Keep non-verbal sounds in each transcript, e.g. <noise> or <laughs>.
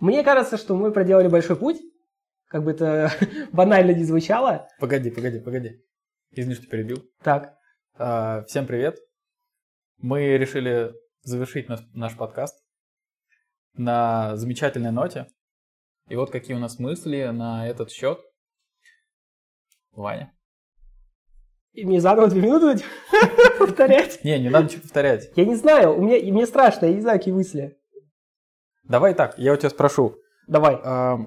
Мне кажется, что мы проделали большой путь, как бы это <laughs> банально не звучало. Погоди, погоди, погоди. Извини, что перебил. Так, А, Всем привет. Мы решили завершить наш, наш подкаст на замечательной ноте. И вот какие у нас мысли на этот счет. Ваня. и мне заново две минуты <laughs> повторять. Не, не надо ничего повторять. Я не знаю, у меня, и мне страшно, я не знаю, какие мысли. Давай так, я у тебя спрошу. Давай. а,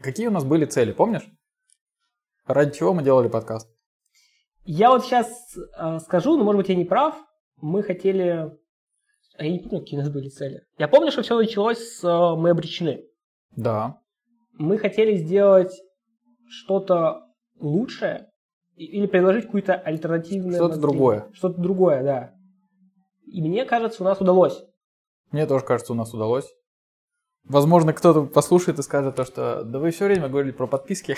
Какие у нас были цели, помнишь? Ради чего мы делали подкаст? Я вот сейчас скажу, но может быть я не прав. Мы хотели... А я не помню, какие у нас были цели. Я помню, что все началось с э, «Мы обречены». Да. Мы хотели сделать что-то лучшее или предложить какую-то альтернативную... Что-то другое. Что-то другое, да. И мне кажется, у нас удалось. Мне тоже кажется, у нас удалось. Возможно, кто-то послушает и скажет то, что да вы все время говорили про подписки,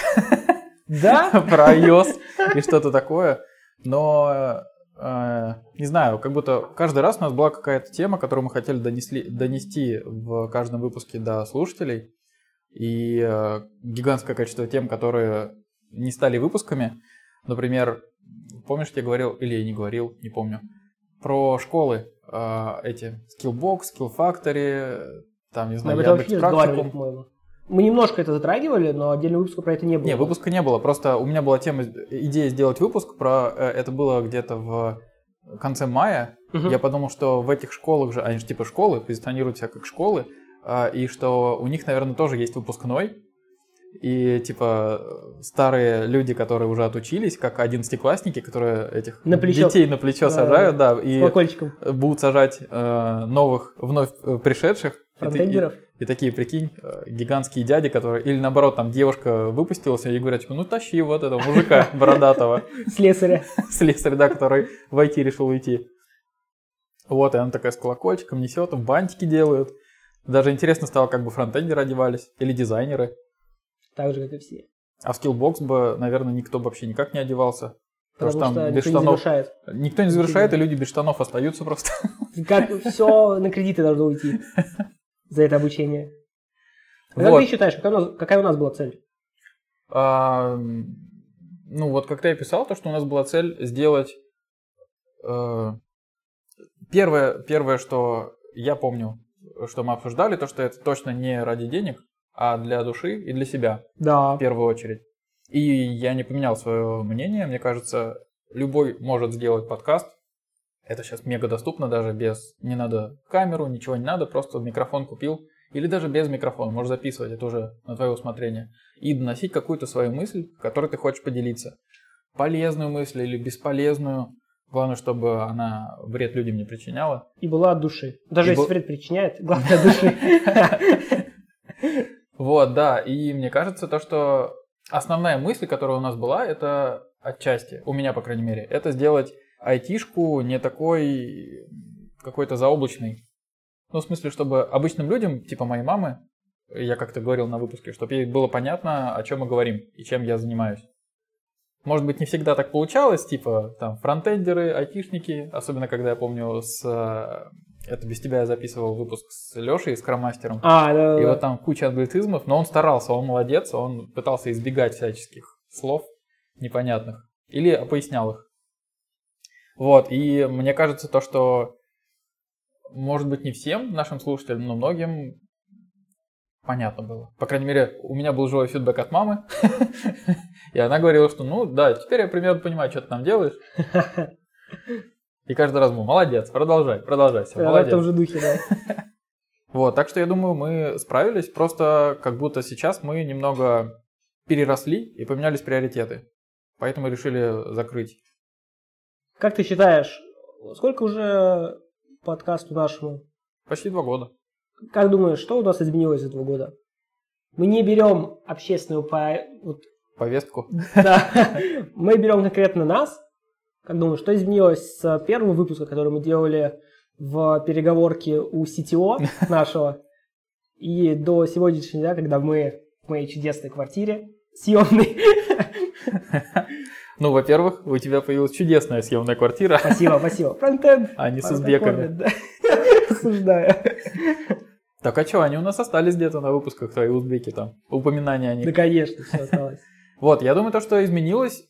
Да? <laughs> про iOS и что-то такое. Но, э, не знаю, как будто каждый раз у нас была какая-то тема, которую мы хотели донесли, донести в каждом выпуске до слушателей. И э, гигантское количество тем, которые не стали выпусками. Например, помнишь, я говорил, или я не говорил, не помню, про школы э, эти Skillbox, Skill Factory, там, не Мы знаю, об этом разговаривали, по-моему. Мы немножко это затрагивали, но отдельного выпуска про это не было. Не, выпуска не было. Просто у меня была тема, идея сделать выпуск про э, это было где-то в конце мая. Мгм. Я подумал, что в этих школах же, они же типа школы, позиционируют себя как школы, а, и что у них, наверное, тоже есть выпускной. И типа старые люди, которые уже отучились, как одиннадцатиклассники, которые этих На плечо. детей на плечо Да, сажают, да, С и будут сажать э, новых, вновь э, пришедших. И и- Фронтендеров. и такие, прикинь, э, гигантские дяди, которые... Или наоборот, там девушка выпустилась, и говорят, типа, ну тащи вот этого мужика <laughs> бородатого, Слесаря. <laughs> слесарь, да, который в IT решил уйти. Вот, и она такая с колокольчиком несет, там бантики делают. Даже интересно стало, как бы фронтендеры одевались, или дизайнеры. Так же, как и все. А в Skillbox бы, наверное, никто бы вообще никак не одевался. Потому Потому что там без никто не штанов... завершает. Никто не завершает, и люди без штанов остаются просто. Как все на кредиты должно уйти <laughs> за это обучение. А Как Вот. ты считаешь, какая у нас, какая у нас была цель? А, ну, вот как ты писал, то, что у нас была цель сделать... э, первое, первое, что я помню, что мы обсуждали, то, что это точно не ради денег, а для души и для себя Да. в первую очередь. И я не поменял свое мнение. Мне кажется, любой может сделать подкаст. Это сейчас мега доступно, даже без... Не надо камеру, ничего не надо, просто микрофон купил. Или даже без микрофона, можешь записывать, это уже на твое усмотрение. И доносить какую-то свою мысль, которой ты хочешь поделиться. Полезную мысль или бесполезную. Главное, чтобы она вред людям не причиняла. И была от души. Даже И если был- вред причиняет, <laughs> главное от души. Вот, да, и мне кажется, то, что основная мысль, которая у нас была, это отчасти, у меня, по крайней мере, это сделать айтишку не такой какой-то заоблачный. Ну, в смысле, чтобы обычным людям, типа моей мамы, я как-то говорил на выпуске, чтобы ей было понятно, о чем мы говорим и чем я занимаюсь. Может быть, не всегда так получалось, типа там фронтендеры, айтишники, особенно когда я помню с... э, Это без тебя я записывал выпуск с Лешей, с Кромастером. А, да, И да, вот там куча англицизмов, но он старался, он молодец, он пытался избегать всяческих слов непонятных. Или пояснял их. Вот, и мне кажется то, что может быть не всем нашим слушателям, но многим понятно было. По крайней мере, у меня был живой фидбэк от мамы, <laughs> и она говорила, что ну да, теперь я примерно понимаю, что ты там делаешь. И каждый раз был, молодец, продолжай, продолжай, все, в молодец. том же духе, да. <laughs> Вот, так что я думаю, мы справились, просто как будто сейчас мы немного переросли и поменялись приоритеты. Поэтому решили закрыть. Как ты считаешь, сколько уже подкасту нашему? Почти два года. Как думаешь, что у нас изменилось за два года? Мы не берем общественную по... вот, Повестку. <laughs> да. Мы берем конкретно нас. Как думаешь, что изменилось с первого выпуска, который мы делали в переговорке у CTO <laughs> нашего, и до сегодняшнего дня, когда мы в моей чудесной квартире съемной. Ну, во-первых, у тебя появилась чудесная съемная квартира, Спасибо, спасибо. Фронтенд. а не с узбеками. да. <laughs> Осуждаю. Так а что, они у нас остались где-то на выпусках, твои узбеки там, упоминания о них. Да, конечно, все осталось. <laughs> Вот, я думаю, то, что изменилось,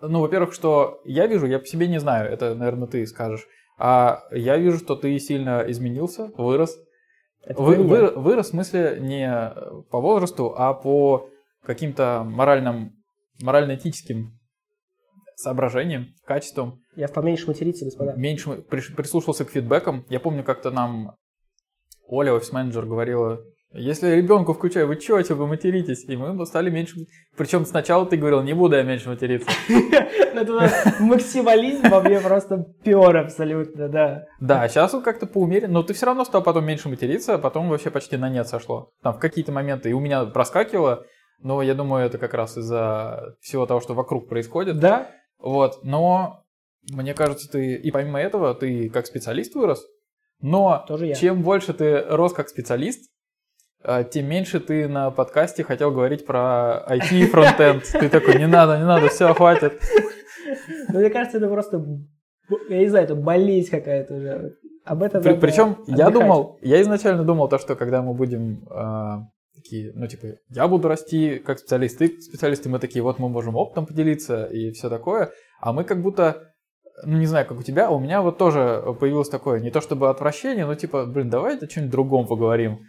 ну, во-первых, что я вижу, я по себе не знаю, это, наверное, ты скажешь, а я вижу, что ты сильно изменился, вырос. Вы- вы- вырос в смысле не по возрасту, а по каким-то моральным, морально-этическим соображениям, качествам. Я стал меньше материться, господа. Меньше прислушался к фидбэкам. Я помню, как-то нам Оля, офис-менеджер, говорила, если ребенку включаю, вы чё, вы материтесь? И мы стали меньше... Причем сначала ты говорил, не буду я меньше материться. <laughs> Ну, Это вот максимализм во мне просто пер абсолютно, да. Да, сейчас он как-то поумерен, но ты все равно стал потом меньше материться, а потом вообще почти на нет сошло. Там в какие-то моменты и у меня проскакивало, но я думаю, это как раз из-за всего того, что вокруг происходит. Да? Вот, но мне кажется, ты и помимо этого, ты как специалист вырос, но Тоже я. чем больше ты рос как специалист, э, тем меньше ты на подкасте хотел говорить про IT и фронтенд. Ты такой, не надо, не надо, все, хватит. Ну, мне кажется, это просто, я не знаю, это болезнь какая-то уже. Об этом При- Причем я думал, я изначально думал то, что когда мы будем э, такие, ну типа, я буду расти как специалист, ты специалист, и мы такие, вот мы можем опытом поделиться и все такое, а мы как будто, ну не знаю, как у тебя, у меня вот тоже появилось такое, не то чтобы отвращение, но типа, блин, давай о чем-нибудь другом поговорим.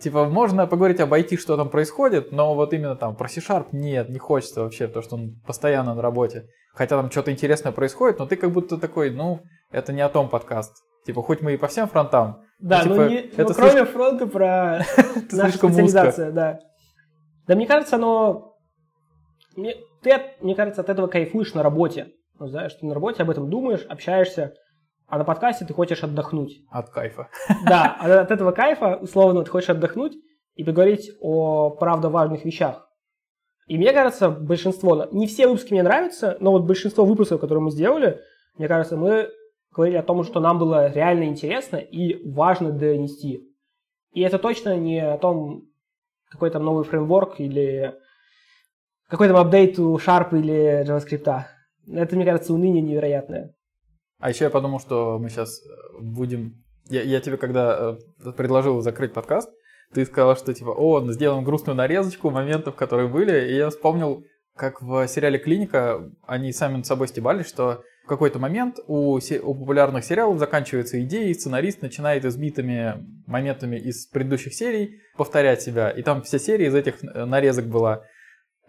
Типа, можно поговорить об IT, что там происходит, но вот именно там про C-Sharp нет, не хочется вообще, потому что он постоянно на работе. Хотя там что-то интересное происходит, но ты как будто такой, ну, это не о том подкаст. Типа, хоть мы и по всем фронтам, Да, Ну, ну, типа, не, это ну, кроме фронта про <laughs> нашу специализацию, да. Да, мне кажется, оно... Мне, ты, мне кажется, от этого кайфуешь на работе. Ну, знаешь, ты на работе об этом думаешь, общаешься, а на подкасте ты хочешь отдохнуть. от кайфа. <laughs> Да, от этого кайфа, условно, ты хочешь отдохнуть и поговорить о правда важных вещах. И мне кажется, большинство, не все выпуски мне нравятся, но вот большинство выпусков, которые мы сделали, мне кажется, мы говорили о том, что нам было реально интересно и важно донести. И это точно не о том, какой там новый фреймворк или какой там апдейт у Sharp или JavaScript. Это, мне кажется, уныние невероятное. А еще я подумал, что мы сейчас будем... Я, я тебе когда э, предложил закрыть подкаст, ты сказал, что типа, о, ну, сделаем грустную нарезочку моментов, которые были, и я вспомнил, как в сериале «Клиника» они сами над собой стебались, что какой-то момент у, у популярных сериалов заканчивается идея, и сценарист начинает избитыми моментами из предыдущих серий повторять себя. И там вся серия из этих э, нарезок была.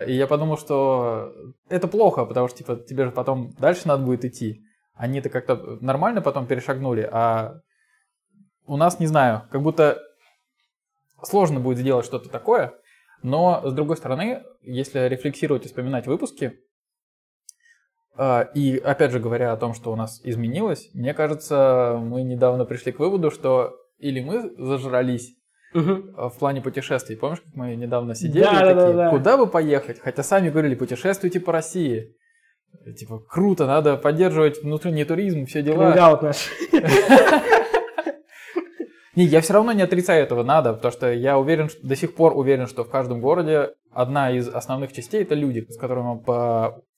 И я подумал, что это плохо, потому что типа тебе же потом дальше надо будет идти. Они-то как-то нормально потом перешагнули, а у нас, не знаю, как будто сложно будет сделать что-то такое, но, с другой стороны, если рефлексировать и вспоминать выпуски, и опять же говоря о том, что у нас изменилось, мне кажется, мы недавно пришли к выводу, что или мы зажрались а, в плане путешествий. Помнишь, как мы недавно сидели Да, и да, да, такие, да. куда бы поехать? Хотя сами говорили, путешествуйте по России. Типа, круто, надо поддерживать внутренний туризм, все дела. Коммент-аут наш. <laughs> Не, я все равно не отрицаю этого, надо, потому что я уверен, до сих пор уверен, что в каждом городе одна из основных частей это люди, с которыми вам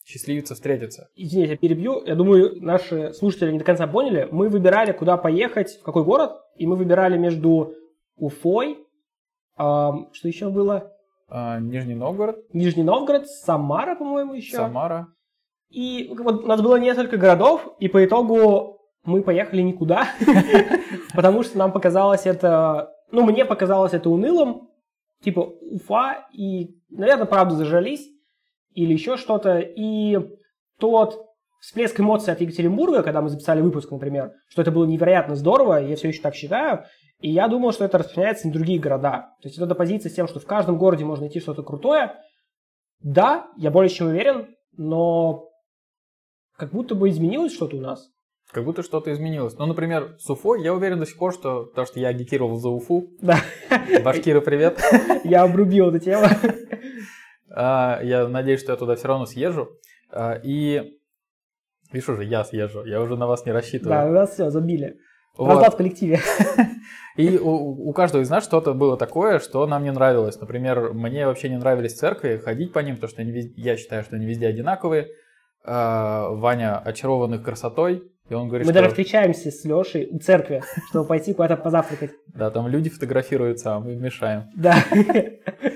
посчастливится встретиться. Извините, я перебью. Я думаю, наши слушатели не до конца поняли. Мы выбирали, куда поехать, в какой город, и мы выбирали между Уфой, ам, что еще было? А, Нижний Новгород, Нижний Новгород, Самара, по-моему, еще. Самара. И вот у нас было несколько городов, и по итогу мы поехали никуда, <laughs> потому что нам показалось это, ну, мне показалось это унылым, типа Уфа, и, наверное, правда зажались, или еще что-то, и тот всплеск эмоций от Екатеринбурга, когда мы записали выпуск, например, что это было невероятно здорово, я все еще так считаю, и я думал, что это распространяется на другие города. То есть эта позиция с тем, что в каждом городе можно найти что-то крутое, да, я более чем уверен, но как будто бы изменилось что-то у нас. Как будто что-то изменилось. Ну, например, с Уфой я уверен до сих пор, что... Потому что я агитировал за Уфу. Да, Башкиры, привет. <laughs> я обрубил эту тему. А, Я надеюсь, что я туда все равно съезжу. А, И... Видишь уже, я съезжу. Я уже на вас не рассчитываю. Да, у нас все, забили. Вот. В коллективе. <laughs> И у, у каждого из нас что-то было такое, что нам не нравилось. Например, мне вообще не нравились церкви, ходить по ним, потому что они я считаю, что они везде одинаковые. А, Ваня очарован их красотой, И он говорит, Мы что... даже встречаемся с Лешей у церкви, чтобы пойти куда-то позавтракать. Да, там люди фотографируются, а мы мешаем. Да. <laughs>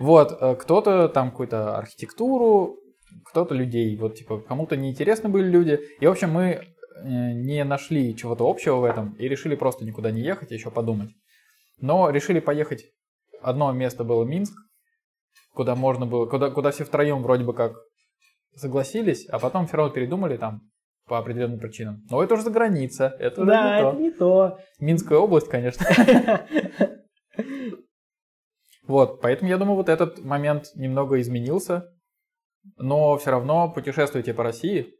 Вот, э, кто-то там какую-то архитектуру, кто-то людей. Вот, типа, кому-то неинтересны были люди. И, в общем, мы э, не нашли чего-то общего в этом и решили просто никуда не ехать, еще подумать. Но решили поехать. Одно место было Минск, куда можно было, куда, куда все втроем вроде бы как согласились, а потом все равно передумали там по определенным причинам. Но это уже за граница, это уже Да, не это то. не то. Минская область, конечно. <laughs> Вот, поэтому я думаю, вот этот момент немного изменился. Но все равно путешествуйте по России.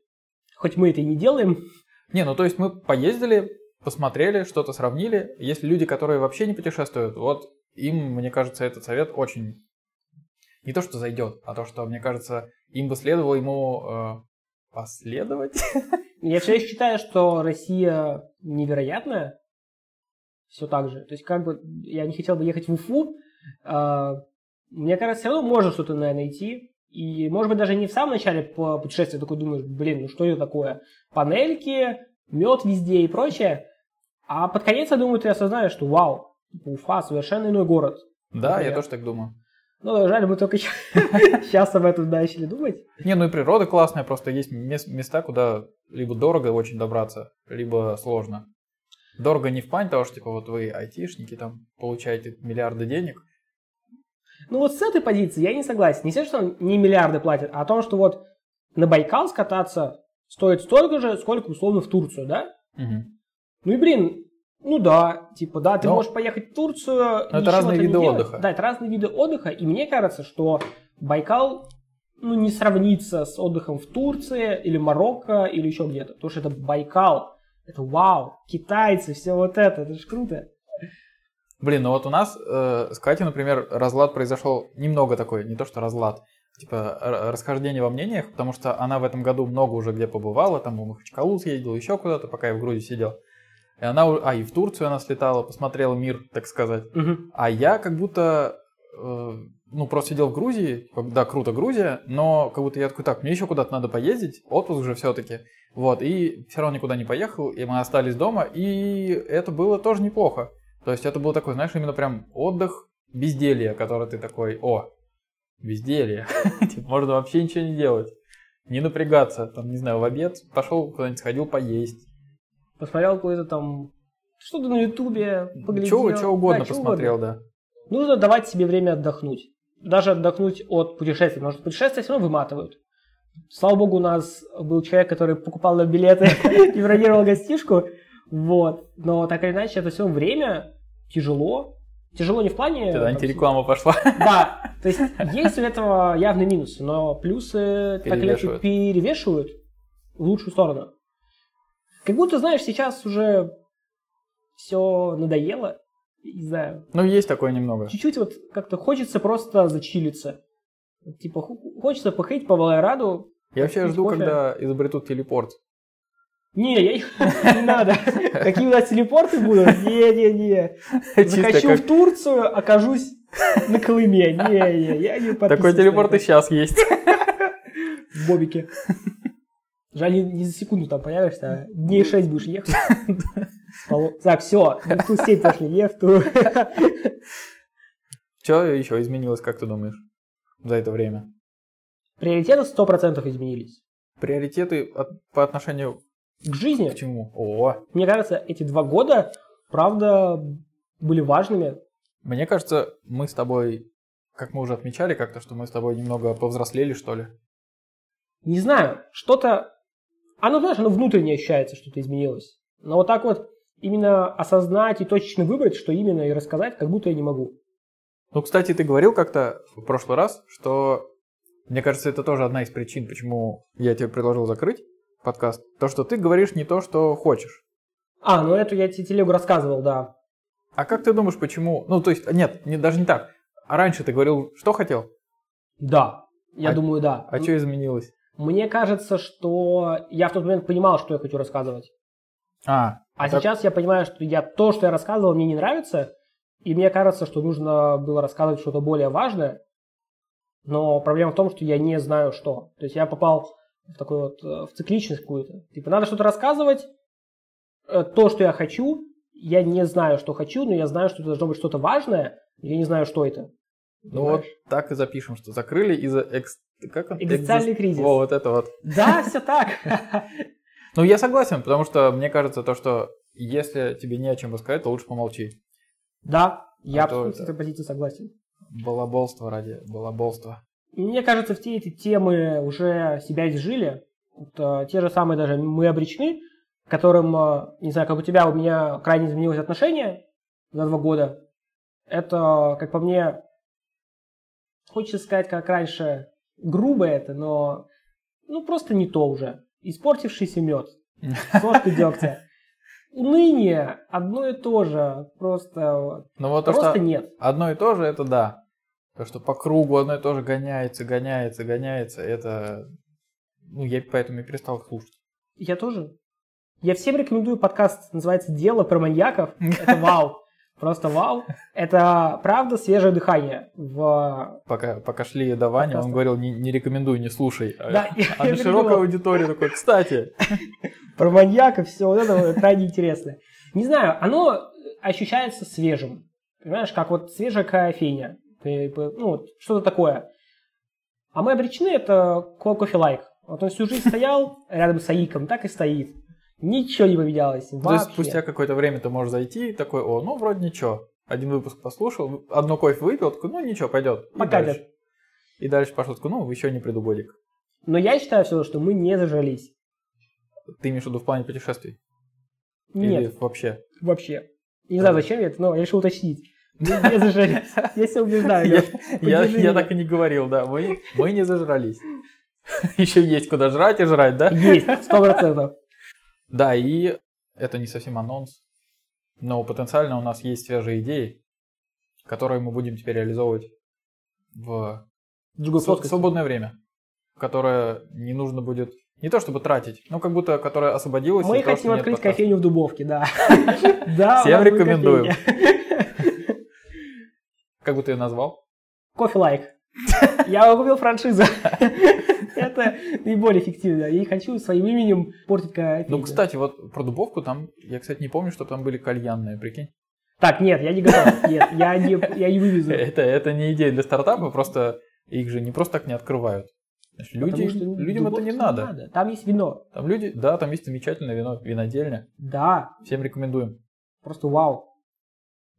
Хоть мы это и не делаем. Не, ну то есть мы поездили, посмотрели, что-то сравнили. Есть люди, которые вообще не путешествуют, вот им, мне кажется, этот совет очень... Не то, что зайдет, а то, что, мне кажется, им бы следовало ему э, последовать. <laughs> Я все еще считаю, что Россия невероятная. Все так же. То есть, как бы я не хотел бы ехать в Уфу. А, Мне кажется, все равно можно что-то найти. И, может быть, даже не в самом начале по путешествия такой думаешь, блин, ну что это такое? Панельки, мед везде и прочее. А под конец, я думаю, ты осознаешь, что вау, типа, Уфа совершенно иной город. Да, я Например. тоже так думаю. Ну, жаль, мы только сейчас <laughs> об этом начали думать. Не, ну и природа классная, просто есть мес- места, куда либо дорого очень добраться, либо сложно. Дорого не в плане того, что типа вот вы айтишники, там получаете миллиарды денег. Ну вот с этой позиции я не согласен. Не все, что не миллиарды платят, а о том, что вот на Байкал скататься стоит столько же, сколько условно в Турцию, да? Мгм. Ну и блин, ну да, типа, да, ты Но- можешь поехать в Турцию. Но это разные виды делать. отдыха. Да, это разные виды отдыха, и мне кажется, что Байкал ну, не сравнится с отдыхом в Турции или Марокко или еще где-то. Потому что это Байкал. Это вау, китайцы, все вот это, это же круто. Блин, ну вот у нас э, с Катей, например, разлад произошел немного такой, не то что разлад, типа расхождение во мнениях, потому что она в этом году много уже где побывала, там в Махачкалу съездила, еще куда-то, пока я в Грузии сидел. И она, а, и в Турцию она слетала, посмотрела мир, так сказать. Мгм. А я как будто, э, ну, просто сидел в Грузии, да, круто Грузия, но как будто я такой, так, мне еще куда-то надо поездить, отпуск же все-таки. Вот, и все равно никуда не поехал, и мы остались дома, и это было тоже неплохо. То есть это был такой, знаешь, именно прям отдых, безделье, который ты такой, о, безделье, <laughs> Типа, можно вообще ничего не делать, не напрягаться, там, не знаю, в обед пошел куда-нибудь сходил поесть, Посмотрел какой-то там что-то на Ютубе, поглядел. чего угодно Да, посмотрел, да. Нужно давать себе время отдохнуть. Даже отдохнуть от путешествий, потому что путешествия все равно выматывают. Слава богу, у нас был человек, который покупал билеты <laughs> и бронировал гостишку. Вот. Но так или иначе, это все время тяжело. Тяжело не в плане... Тогда антиреклама пошла. <laughs> Да, то есть есть у этого явный минус, но плюсы так или иначе Перевешивают. в лучшую сторону. Как будто, знаешь, сейчас уже все надоело, не знаю, Ну, есть такое немного. чуть-чуть вот как-то хочется просто зачилиться. Типа хочется походить по Валайраду. Я вообще жду, кофе. когда изобретут телепорт. Не, я не надо. <laughs> Какие у нас телепорты будут? Не-не-не. <laughs> Захочу как- в Турцию, окажусь на Колыме. Не-не, я не Такой телепорт и сейчас есть. <laughs> в Бобике. Жаль, не, не за секунду там появишься, а дней шесть будешь ехать. Так, все, в ту сеть пошли, не в ту. Что еще изменилось, как ты думаешь, за это время? Приоритеты 100% изменились. Приоритеты от- по отношению К жизни, к чему? О, мне кажется, эти два года, правда, были важными. мне кажется, мы с тобой, как мы уже отмечали как-то, что мы с тобой немного повзрослели, что ли. Не знаю, что-то... Оно, знаешь, оно внутренне ощущается, что-то изменилось. Но вот так вот именно осознать и точечно выбрать, что именно, и рассказать, как будто я не могу. Ну, кстати, ты говорил как-то в прошлый раз, что, мне кажется, это тоже одна из причин, почему я тебе предложил закрыть подкаст. То, что ты говоришь не то, что хочешь. А, ну эту я тебе телегу рассказывал, да. А как ты думаешь, почему? Ну, то есть, нет, не, даже не так. А раньше ты говорил, что хотел? Да, я А- думаю, да. А что изменилось? Мне кажется, что я в тот момент понимал, что я хочу рассказывать. А, А так- сейчас я понимаю, что я то, что я рассказывал, мне не нравится. И мне кажется, что нужно было рассказывать что-то более важное. Но проблема в том, что я не знаю что. То есть я попал в такой вот, э, в цикличность какую-то. Типа, надо что-то рассказывать, э, то, что я хочу, я не знаю, что хочу, но я знаю, что это должно быть что-то важное, я не знаю, что это. Ну вот так и запишем, что закрыли из-за экс... как он? Экзистенциальный кризис. Во, вот это вот. Да, все так. <laughs> Ну, я согласен, потому что мне кажется то, что если тебе не о чем рассказать, то лучше помолчи. Да, я А абсолютно с это- этой позиции согласен. Балаболство ради балаболства. Мне кажется, все эти темы уже себя изжили. Вот, э, те же самые даже «Мы обречены», которым, э, не знаю, как у тебя, у меня крайне изменилось отношение за два года. Это, как по мне, хочется сказать, как раньше, грубо это, но ну просто не то уже. Испортившийся мед. Сошка дегтя. Уныние одно и то же. Просто, вот, Ну вот то, просто что нет. одно и то же, это да. То, что по кругу одно и то же гоняется, гоняется, гоняется, это... Ну, я поэтому и перестал их слушать. Я тоже. Я всем рекомендую подкаст, называется «Дело про маньяков». Это <laughs> вау. Просто вау. Это правда свежее дыхание. В... Пока, пока шли до Вани, он говорил, не, не рекомендую, не слушай. А, Да, я а на перебила. широкой аудитории такой, кстати. <laughs> Про маньяков, все вот это крайне интересно. Не знаю, оно ощущается свежим. Понимаешь, как вот свежая кофейня. Ты- Ну, вот что-то такое. А мы обречены, это ко- кофе-лайк. Вот он всю жизнь стоял рядом с Аиком, так и стоит. Ничего не поменялось. То есть Вообще. спустя какое-то время ты можешь зайти, такой, о, ну вроде ничего. Один выпуск послушал, одно кофе выпил, такой, ну ничего, пойдет. И Покатит. дальше. И дальше пошел, такой, ну еще не приду годик. Но я считаю все, что мы не зажрались. Ты имеешь в виду в плане путешествий? Нет, Или вообще? вообще. Не знаю, зачем я это, но я решил уточнить. Не зажрались. <laughs> Я себя убеждаю. Я, так и не говорил, да. Мы, мы не зажрались. <laughs> Еще есть куда жрать и жрать, да? Есть, сто процентов. <laughs> Да, и это не совсем анонс, но потенциально у нас есть свежие идеи, которые мы будем теперь реализовывать в свободное время, которое не нужно будет не то чтобы тратить, но как будто которое освободилось. Мы того, хотим открыть подкаста. кофейню в Дубовке, да. Всем рекомендуем. Как бы ты ее назвал? Кофе лайк. <laughs> Я купил франшизу. <laughs> Это наиболее эффективно. Не хочу своим именем портить кофейню. Ну, кстати, вот про дубовку там, я, кстати, не помню, что там были кальянные, прикинь. Так, нет, я не готов. Нет, я не, я не вывезу. <laughs> Это, это не идея для стартапа, просто их же не просто так не открывают. Значит, люди, что людям это не Дубовке надо. Там есть вино. Там люди, да, там есть замечательное вино, винодельня. Да, Всем рекомендуем. просто вау.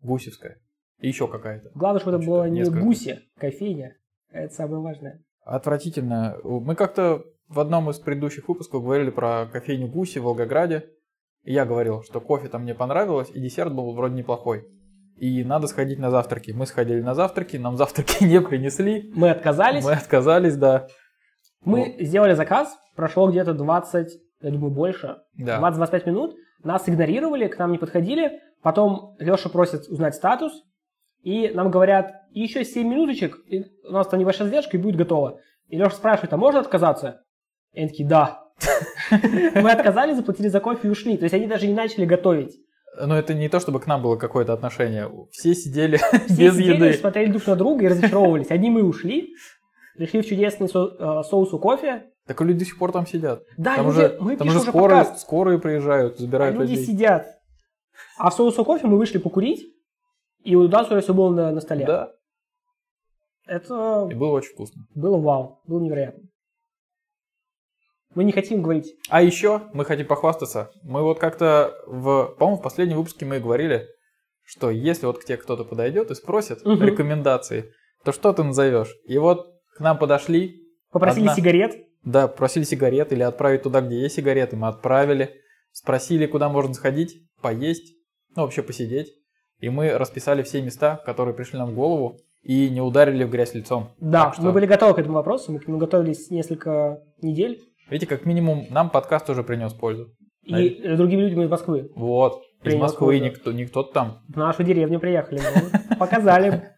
Гусевская. И еще какая-то. Главное, чтобы это было не несколько. гуси, кофейня. Это самое важное. Отвратительно. Мы как-то в одном из предыдущих выпусков говорили про кофейню Гуси в Волгограде. И я говорил, что кофе там мне понравилось, и десерт был вроде неплохой. И надо сходить на завтраки. Мы сходили на завтраки, нам завтраки <laughs> не принесли. Мы отказались. Мы отказались, да. Мы сделали заказ, прошло где-то 20, я думаю, больше, Да. 20-25 минут. Нас игнорировали, к нам не подходили. Потом Леша просит узнать статус. И нам говорят, еще 7 минуточек, и у нас там небольшая задержка, и будет готово. И Леша спрашивает, а можно отказаться? И они такие, да. <laughs> Мы отказались, заплатили за кофе и ушли. То есть они даже не начали готовить. Но это не то, чтобы к нам было какое-то отношение. Все сидели Все <laughs> без сидели, еды. смотрели друг на друга и разочаровывались. Одни мы ушли, пришли в чудесный со- э, соус у кофе. Так люди до сих пор там сидят. Да, Там люди, уже, мы там уже скорые, подкаст. скорые приезжают, А забирают люди людей. сидят. А в соусу кофе мы вышли покурить, и у нас уже все было на, на столе. Да, Это и было очень вкусно. было вау, было невероятно. Мы не хотим говорить. А еще мы хотим похвастаться. Мы вот как-то в, по-моему, в последнем выпуске мы говорили, что если вот к тебе кто-то подойдет и спросит Мгм. рекомендации, то что ты назовешь? И вот к нам подошли, Попросили Одна. сигарет. да, просили сигарет или отправить туда, где есть сигареты, мы отправили. Спросили, куда можно сходить, поесть, ну вообще посидеть. И мы расписали все места, которые пришли нам в голову, и не ударили в грязь лицом. Да, Так что- мы были готовы к этому вопросу, мы к нему готовились несколько недель. Видите, как минимум нам подкаст тоже принес пользу. И с другими людьми из Москвы. Вот. Из Принес Москвы пользу. никто, не кто-то там. В нашу деревню приехали. мы Показали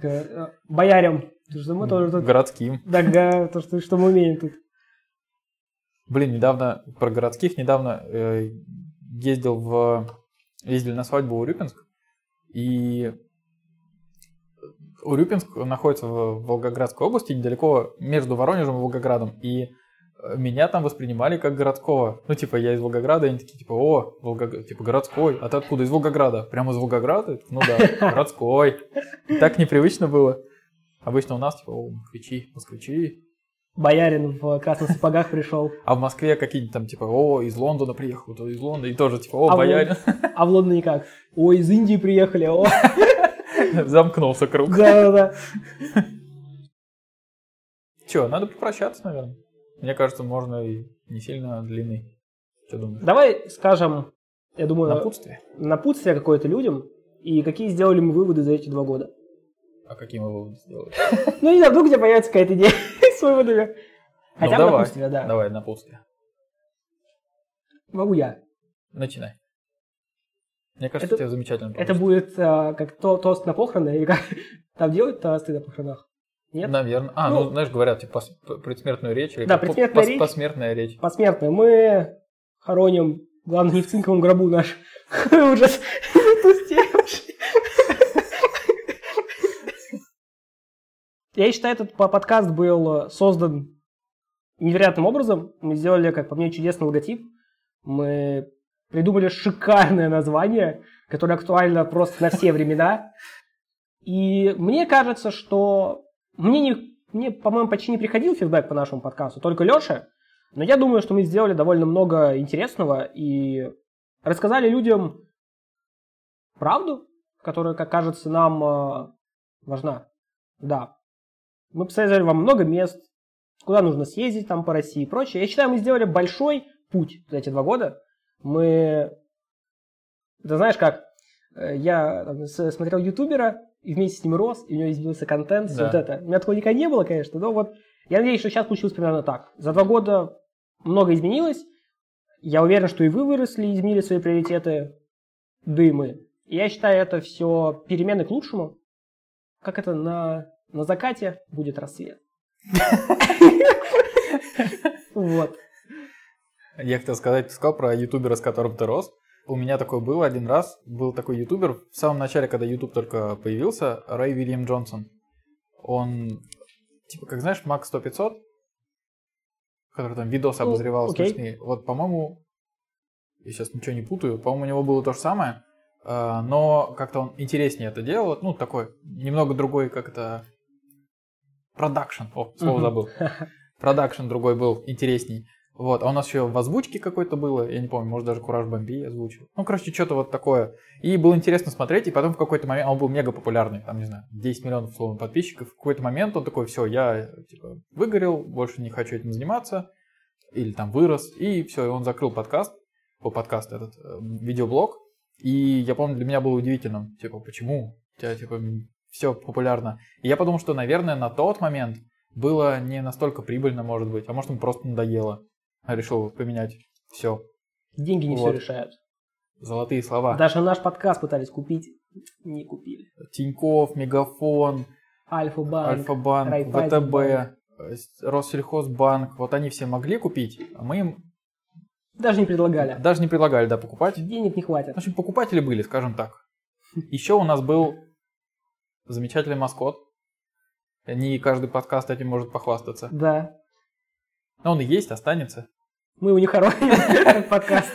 э, боярям, что мы тоже тут... Городским. Да, то, что, что мы умеем тут. Блин, недавно, про городских, недавно э, ездил в... Ездили на свадьбу в Урюпинск. И Урюпинск находится в Волгоградской области, недалеко между Воронежем и Волгоградом. И э, меня там воспринимали как городского. Ну, типа, я из Волгограда, и они такие, типа, о, Волгог... типа, городской. А ты откуда? Из Волгограда? Прямо из Волгограда? Ну да, <laughs> городской. И так непривычно было. Обычно у нас, типа, о, москвичи, москвичи. Боярин в красных сапогах пришел. А в Москве какие-нибудь там, типа, о, из Лондона приехал, то из Лондона, и тоже, типа, о, А в боярин. А в Лондоне как? Ой, из Индии приехали, о. <laughs> Замкнулся круг. Да-да-да. Че, надо попрощаться, наверное. Мне кажется, можно и не сильно длинный. Что думаешь? Давай скажем, я думаю, Напутствие? напутствие какое-то людям, и какие сделали мы выводы за эти два года. А какие мы выводы сделали? Ну, не знаю, вдруг у тебя появится какая-то идея с выводами. Хотя бы ну, давай, напутствие, да. давай, напутствие. Могу я. Начинай. Мне кажется, Это- тебе замечательно Это будет а, как то, тост на похороны, или как <laughs> там делают тосты на похоронах? Нет? Наверное. А, ну, Ну, знаешь, говорят, типа, предсмертную речь. Или Да, предсмертная пос- речь. Посмертная речь. Посмертно. Мы хороним, главное, не в цинковом гробу наш <laughs> ужас <laughs> пустеющий. Я считаю, этот по- подкаст был создан невероятным образом. Мы сделали, как по мне, чудесный логотип. Мы придумали шикарное название, которое актуально просто на все времена. И мне кажется, что мне, не, мне по-моему, почти не приходил фидбэк по нашему подкасту, только Леша. Но я думаю, что мы сделали довольно много интересного и рассказали людям правду, которая, как кажется, нам э, важна. Да. Мы посоветовали вам много мест, куда нужно съездить там по России и прочее. Я считаю, мы сделали большой путь за эти два года. Мы... Ты знаешь как? Э, Я там, смотрел ютубера, и вместе с ним рос, и у него изменился контент, Да. вот это. У меня такого никогда не было, конечно, но вот я надеюсь, что сейчас получилось примерно так. За два года много изменилось. Я уверен, что и вы выросли, изменили свои приоритеты, да и мы. И я считаю, это все перемены к лучшему. Как это на, на закате будет рассвет. Вот. Я хотел сказать, ты сказал про ютубера, с которым ты рос. У меня такой был один раз. Был такой ютубер в самом начале, когда ютуб только появился, Рэй Вильям Джонсон. Он, типа, как знаешь, Макс +100500 который там видосы Ну, обозревал окей. смешные. Вот, по-моему, я сейчас ничего не путаю, по-моему, у него было то же самое, а, но как-то он интереснее это делал. Ну, такой, немного другой, как это... Продакшн. О, слово забыл. <laughs> Продакшн другой был, интересней. Вот, а у нас еще в озвучке какой-то было, я не помню, может даже Кураж Бомби озвучил. Ну, короче, что-то вот такое. И было интересно смотреть, и потом в какой-то момент, он был мега популярный, там, не знаю, 10 миллионов условно подписчиков. В какой-то момент он такой, все, я, типа, выгорел, больше не хочу этим заниматься, или там вырос, и все, и он закрыл подкаст, по подкаст этот, э, видеоблог, и я помню, для меня было удивительным, типа, почему у тебя, типа, все популярно. И я подумал, что, наверное, на тот момент было не настолько прибыльно, может быть, а может, ему просто надоело. А решил поменять все. Деньги не Вот. все решают. Золотые слова. Даже наш подкаст пытались купить, не купили. Тиньков, Мегафон, Альфа-банк. Альфа-банк. ВТБ, э, Россельхозбанк. Вот они все могли купить, а мы им Даже не предлагали. даже не предлагали, да, покупать. Денег не хватит. В общем, покупатели были, скажем так. Еще у нас был замечательный маскот. Не каждый подкаст этим может похвастаться. Да. Но он и есть, останется. Мы его не хороним, <laughs> подкаст.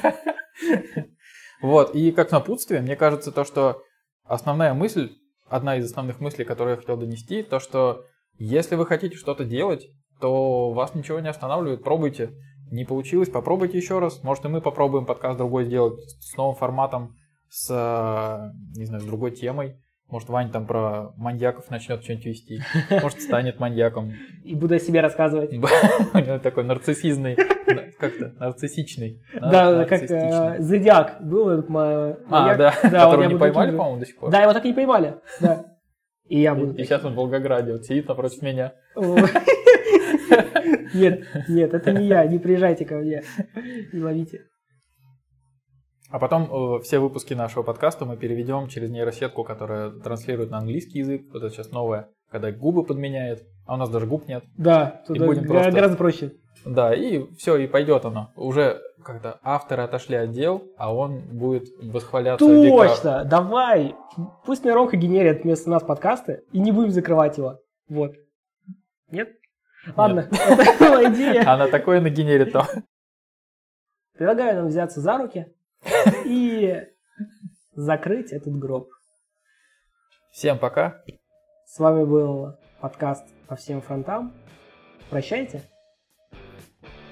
Вот, и как напутствие, мне кажется, то, что основная мысль, одна из основных мыслей, которую я хотел донести, то, что если вы хотите что-то делать, то вас ничего не останавливает, пробуйте. Не получилось, попробуйте еще раз. Может, и мы попробуем подкаст другой сделать с новым форматом, с, э, не знаю, с другой темой. Может, Вань там про маньяков начнет что-нибудь вести. <laughs> Может, станет маньяком. И буду о себе рассказывать. <laughs> У него такой нарциссизный, на- как-то, нарциссичный. на- Да, как э, Зодиак был А, да, которого не поймали, по-моему, до сих пор. Да, его так и не поймали. И я И, буду. и сейчас он в Волгограде, вот сидит напротив меня. <laughs> Нет, нет, это не я. Не приезжайте ко мне. Не ловите. А потом э, все выпуски нашего подкаста мы переведем через нейросетку, которая транслирует на английский язык. Вот это сейчас новое, когда губы подменяет. А у нас даже губ нет. Да, тут будем просто- гораздо проще. Да, и все, и пойдет оно. Уже как-то авторы отошли от дел, а он будет восхваляться. в века. Точно, давай. Пусть мне Ромка генерит вместо нас подкасты, и не будем закрывать его. Вот. Нет? Ладно, <laughs> это была идея. Она такое нагенерит там. Предлагаю нам взяться за руки <laughs> и закрыть этот гроб. Всем пока. С вами был подкаст по всем фронтам. Прощайте.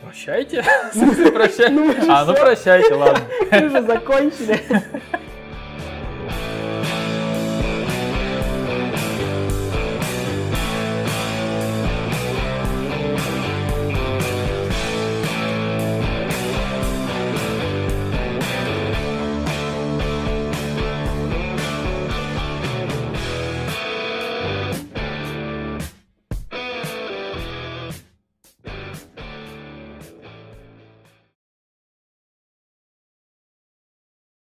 Прощайте? <laughs> Прощайте? Ну, А, ну прощайте, ладно. <laughs> Мы же закончили.